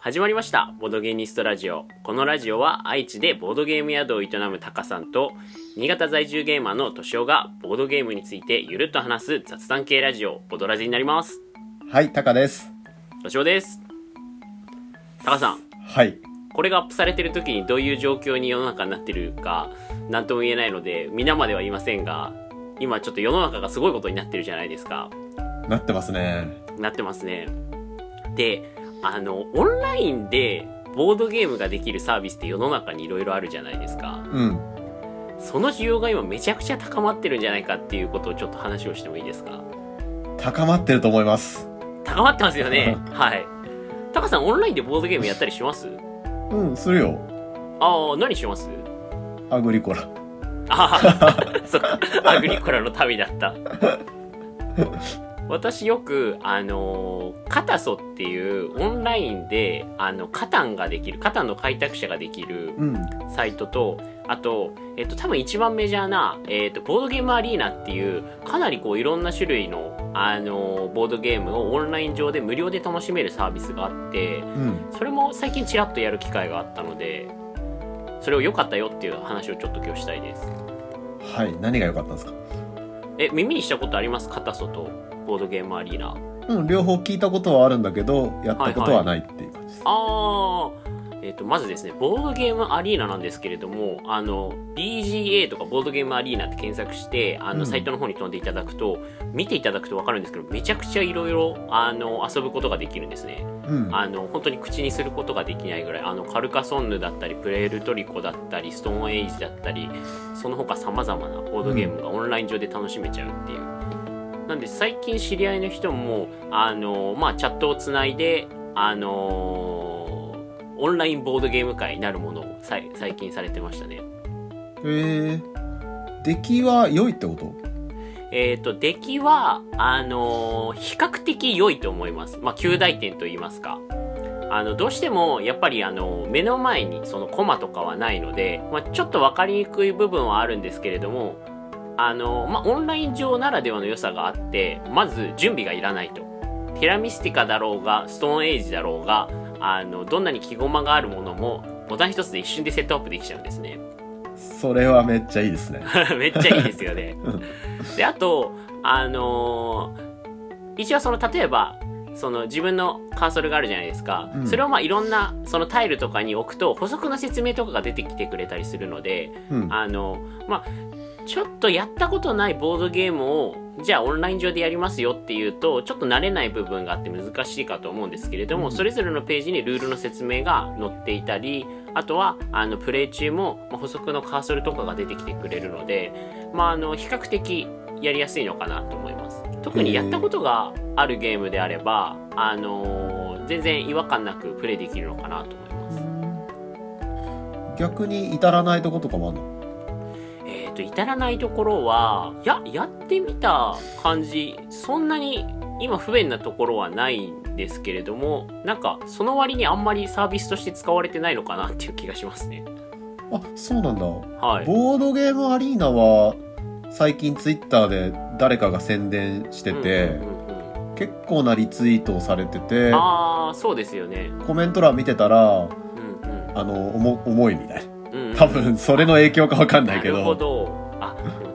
始まりました。ボードゲーニストラジオ。このラジオは愛知でボードゲーム宿を営むタカさんと新潟在住ゲーマーのトシオがボードゲームについてゆるっと話す雑談系ラジオボドラジになります。はい、タカです。トシオです。タカさん。はい。これがアップされてる時にどういう状況に世の中になってるか何とも言えないので皆までは言いませんが今ちょっと世の中がすごいことになってるじゃないですか。なってますね。なってますね。であのオンラインでボードゲームができるサービスって世の中にいろいろあるじゃないですか。うん。その需要が今めちゃくちゃ高まってるんじゃないかっていうことをちょっと話をしてもいいですか？高まってると思います。高まってますよね。はい。タカさんオンラインでボードゲームやったりします？うん、するよ。ああ何します？アグリコラ。ああそっか。アグリコラの旅だった 私よくあのカタソっていうオンラインであのカタンができるカタンの開拓者ができるうん。サイトとあと、えっと、多分一番メジャーな、えっと、ボードゲームアリーナっていうかなりこういろんな種類のあのボードゲームをオンライン上で無料で楽しめるサービスがあってうん。それも最近ちらっとやる機会があったのでそれを良かったよっていう話をちょっと今日したいですはい。何が良かったんですか？え耳にしたことあります？カタソとボードゲームアリーナ。うん、両方聞いたことはあるんだけど、やったことはないっていう感じです。あーえっ、とまずですねボードゲームアリーナなんですけれどもあの BGA とかボードゲームアリーナって検索してあの、うん。サイトの方に飛んでいただくと見ていただくと分かるんですけどめちゃくちゃいろいろあの遊ぶことができるんですね。うん。あの本当に口にすることができないぐらいあのカルカソンヌだったりプレールトリコだったりストーンエイジだったりその他さまざまなボードゲームがオンライン上で楽しめちゃうっていう、なんで最近知り合いの人もあの、まあ、チャットをつないであのオンラインボードゲーム会なるものをさい最近されてましたね。えー、出来は良いってこと？えっ、と出来はあの比較的良いと思います。まあ旧大点と言いますか。あのどうしてもやっぱりあの目の前にそのコマとかはないので、まあ、ちょっと分かりにくい部分はあるんですけれどもあの、まあ、オンライン上ならではの良さがあってまず準備がいらないと。ティラミスティカだろうがストーンエイジだろうがあのどんなに木駒があるものもボタン一つで一瞬でセットアップできちゃうんですねそれはめっちゃいいですね。めっちゃいいですよね。で、あと、あのー一応その、例えば、その自分のカーソルがあるじゃないですか。うんそれをまあいろんなそのタイルとかに置くと補足の説明とかが出てきてくれたりするので、うん。あの、まあ、ちょっとやったことないボードゲームを、じゃあオンライン上でやりますよっていうと、ちょっと慣れない部分があって難しいかと思うんですけれども、うんそれぞれのページにルールの説明が載っていたり、あとは、あの、プレイ中も、まあ補足のカーソルとかが出てきてくれるので、まあ、あの、比較的やりやすいのかなと思います。特にやったことがあるゲームであれば、あの全然違和感なくプレイできるのかなと思います。逆に至らないとことかもあるの？えー、と至らないところはいややってみた感じそんなに今不便なところはないんですけれどもなんかその割にあんまりサービスとして使われてないのかなっていう気がしますね。あ、そうなんだ。はい。ボードゲームアリーナは、最近ツイッターで誰かが宣伝してて、うんうんうんうん。結構なリツイートをされてて、ああそうですよね。コメント欄見てたら、うんうん。あの、重重いみたいな。うんうん多分、それの影響かわかんないけど。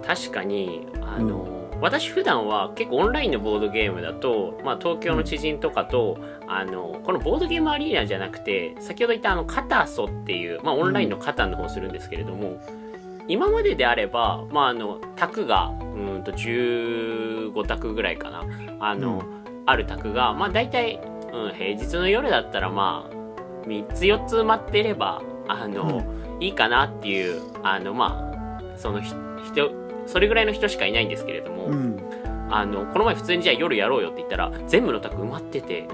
確かにあの、私普段は結構オンラインのボードゲームだと、まあ、東京の知人とかと、あのこのボードゲームアリーナじゃなくて先ほど言ったあのカタソっていう、まあ、オンラインのカタンの方をするんですけれども、今までであれば、まあ、あの卓がうんと15卓ぐらいかなあの、ある卓が、まあ、大体、うん、平日の夜だったらまあ3つ4つ埋まってればあの、いいかなっていうあのまあそのひ人それぐらいの人しかいないんですけれども、うん。あのこの前普通にじゃあ夜やろうよって言ったら全部の卓埋まってて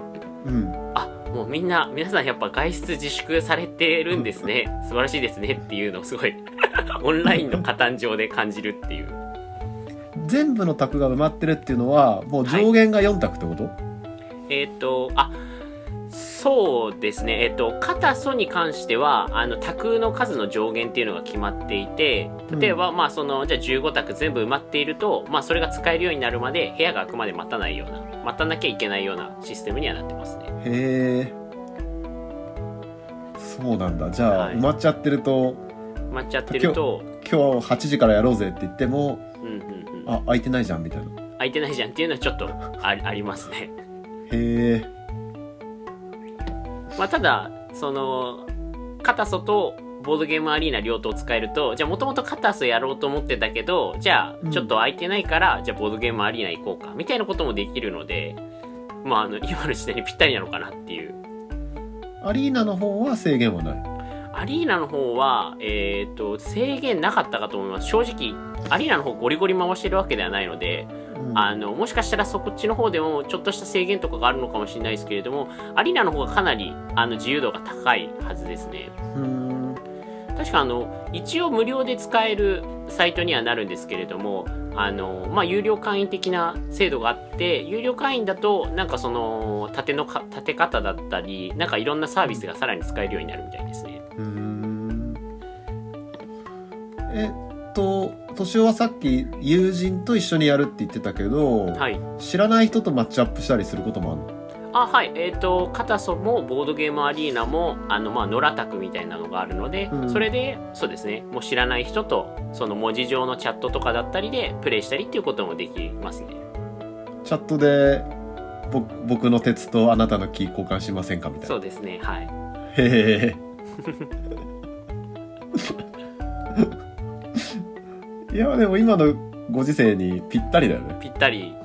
うん。あもうみんな皆さんやっぱ外出自粛されてるんですね。素晴らしいですねっていうのをすごい オンラインの加担上で感じるっていう。全部の卓が埋まってるっていうのは、もう上限が4択ってこと、えっ、とあそうですね。えっ、と片素に関してはあの卓の数の上限っていうのが決まっていて例えば、まあそのじゃあ15卓全部埋まっていると、まあ、それが使えるようになるまで部屋が空くまで待たないような待たなきゃいけないようなシステムにはなってますね。へえ。そうなんだ。じゃあ、はい。埋まっちゃってると埋まっちゃってると今日8時からやろうぜって言ってもうんうんうん。あ空いてないじゃんみたいな。空いてないじゃんっていうのはちょっとあありますね。へえまあただそのカタソとボードゲームアリーナ両党使えるとじゃあもともとカタソやろうと思ってたけどじゃうん。あちょっと空いてないから、じゃあボードゲームアリーナ行こうかみたいなこともできるのでまああの今の時代にぴったりなのかなっていう。アリーナの方は制限はない？アリーナの方は、えっ、と、制限なかったかと思います。正直、アリーナの方ゴリゴリ回してるわけではないので、うんあの、もしかしたらそっちの方でもちょっとした制限とかがあるのかもしれないですけれども、アリーナの方がかなり、あの、自由度が高いはずですね。うーん確かあの、一応無料で使えるサイトにはなるんですけれども、あの、まあ、有料会員的な制度があって、有料会員だと、なんかその、縦のか、立て方だったり、なんかいろんなサービスがさらに使えるようになるみたいですね。うーんえっと敏夫はさっき友人と一緒にやるって言ってたけど、はい。知らない人とマッチアップしたりすることもあるの？あはい。えっ、とカタソもボードゲームアリーナもあのまあノラタクみたいなのがあるので、うん。それでそうですね。もう知らない人とその文字上のチャットとかだったりでプレイしたりっていうこともできますね。チャットでぼ僕の鉄とあなたのキー交換しませんかみたいな。そうですね。はい。へえ いやでも今のご時世にぴったりだよね。ぴったり。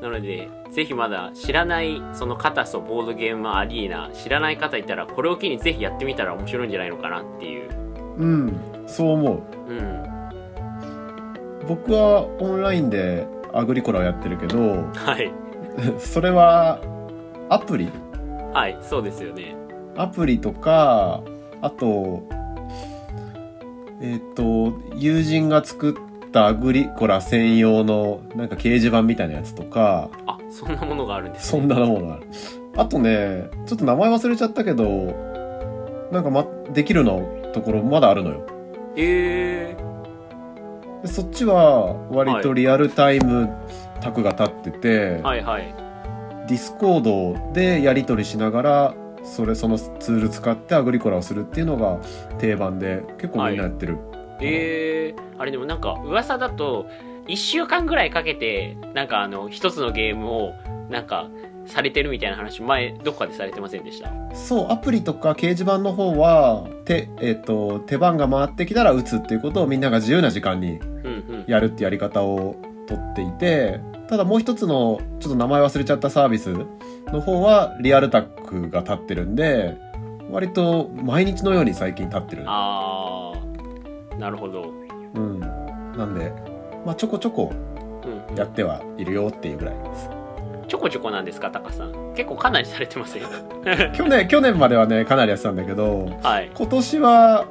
なのでぜひまだ知らないそのカタソボードゲームアリーナ知らない方いたらこれを機にぜひやってみたら面白いんじゃないのかなっていう。うんそう思う。うん。僕はオンラインでアグリコラをやってるけどはい。それはアプリ？はいそうですよね。アプリとかあとえっ、と友人が作ったアグリコラ専用のなんか掲示板みたいなやつとかあそんなものがあるんですそんなものがある。あとねちょっと名前忘れちゃったけどなんか、ま、できるのところまだあるのよ。えー、でそっちは割とリアルタイム卓が立ってて、はいはい。ディスコードでやり取りしながらそれそのツール使ってアグリコラをするっていうのが定番で結構みんなやってる、えー、あれでもなんか噂だと1週間ぐらいかけてなんかあの一つのゲームをなんかされてるみたいな話前どこかでされてませんでした？そうアプリとか掲示板の方は手,、えっと手番が回ってきたら打つっていうことをみんなが自由な時間にうんうん。やるってやり方をとっていてただもう一つのちょっと名前忘れちゃったサービスの方はリアルタックが立ってるんで割と毎日のように最近立ってる。あーなるほど、うん。なんでまあちょこちょこうんうん。やってはいるよっていうぐらいです。ちょこちょこなんですかタカさん。結構かなりされてますよ。去年去年まではねかなりやってたんだけどはい。今年は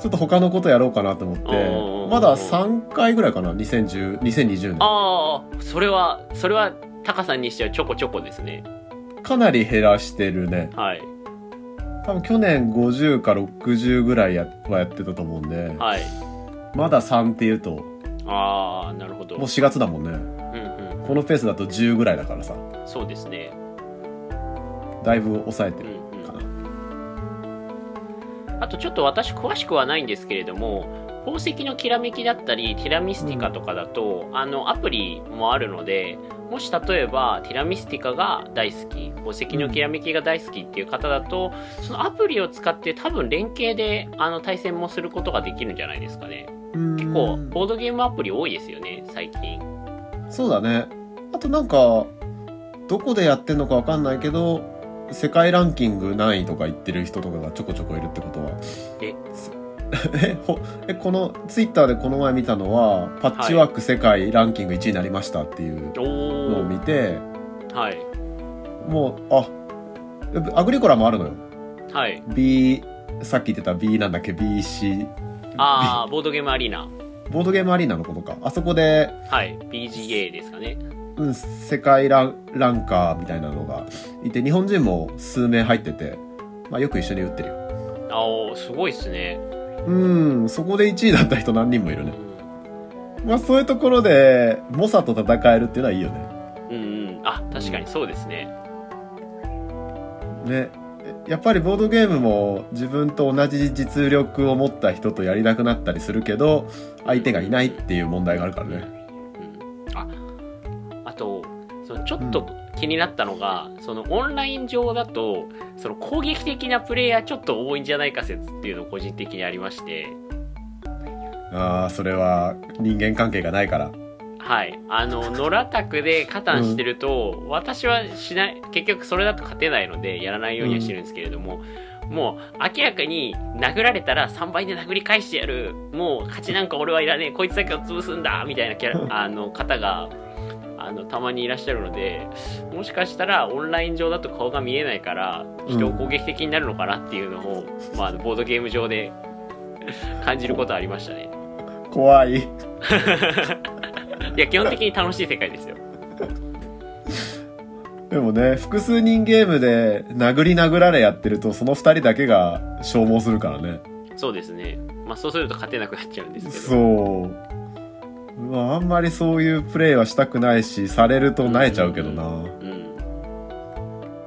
ちょっと他のことやろうかなと思ってまだ3回ぐらいかな2010 2020年。ああそれはそれはタカさんにしてはちょこちょこですね。かなり減らしてるね。はい。多分去年50か60ぐらいやはやってたと思うんで。はい。まだ3っていうとああなるほど。もう4月だもんね。うんうんこのペースだと10ぐらいだからさ。そうですね。だいぶ抑えてるうんうんかなあとちょっと私詳しくはないんですけれども宝石のきらめきだったりティラミスティカとかだと、あのアプリもあるのでもし例えばティラミスティカが大好き宝石のきらめきが大好きっていう方だと、そのアプリを使って多分連携であの対戦もすることができるんじゃないですかね。結結構ボードゲームアプリ多いですよね最近。そうだね。あとなんかどこでやってんのかわかんないけど世界ランキング何位とか言ってる人とかがちょこちょこいるってことは。えす えほえこのツイッターでこの前見たのはパッチワーク世界ランキング1位になりましたっていうおのをお見て、はい。もうあアグリコラもあるのよ。はい。B さっき言ってた B なんだっけ？BC ああボードゲームアリーナ。ボードゲームアリーナのことか。あそこで、はい。BGA ですかね。うん、世界ランランカーみたいなのがいて日本人も数名入ってて、まあ、よく一緒に打ってるよ。あおすごいっすね、うんそこで1位だった人何人もいるね。うんまあそういうところで猛者と戦えるっていうのはいいよね。うんうん。あ確かにそうですね。ね。やっぱりボードゲームも自分と同じ実力を持った人とやりたくなったりするけど相手がいないっていう問題があるからね。うん、ああとそのちょっと気になったのが、そのオンライン上だとその攻撃的なプレイヤーちょっと多いんじゃないか説っていうの個人的にありまして。ああそれは人間関係がないから。はい。あの野良卓で加担してると、私はしない結局それだと勝てないのでやらないようにはしてるんですけれども、もう明らかに殴られたら3倍で殴り返してやる。もう勝ちなんか俺はいらねえ。こいつだけを潰すんだ。みたいなキャラ あの方があのたまにいらっしゃるのでもしかしたらオンライン上だと顔が見えないから人を攻撃的になるのかなっていうのを、まあ、ボードゲーム上で 感じることありましたね。怖い。いや基本的に楽しい世界ですよ。でもね複数人ゲームで殴り殴られやってるとその2人だけが消耗するからね。そうですね。まあそうすると勝てなくなっちゃうんですけど。そうまああんまりそういうプレイはしたくないしされると萎えちゃうけどな。うん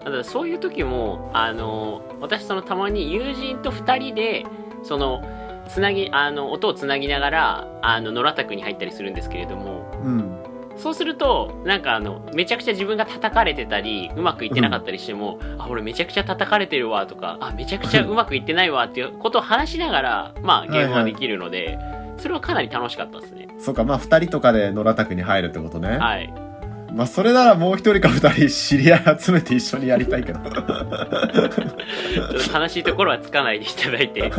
ただそういう時もあの私そのたまに友人と2人でそのつなぎあの音をつなぎながらあの野良宅に入ったりするんですけれども。うん。そうするとなんかあのめちゃくちゃ自分が叩かれてたりうまくいってなかったりしても、あ俺めちゃくちゃ叩かれてるわとかあめちゃくちゃうまくいってないわっていうことを話しながらまあゲームができるので、それはかなり楽しかったですね。そうかまあ2人とかで野良宅に入るってことね、はい。まあそれならもう1人か2人知り合い集めて一緒にやりたいけど。ちょっと悲しいところはつかないでいただいて。は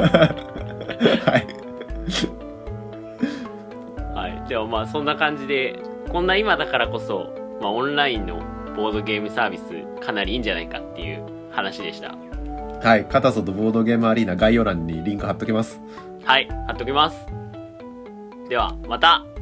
い。はい、ではまあそんな感じでこんな今だからこそ、まあ、オンラインのボードゲームサービスかなりいいんじゃないかっていう話でした。はい。カタソとボードゲームアリーナ概要欄にリンク貼っときます。はい。貼っときますではまた。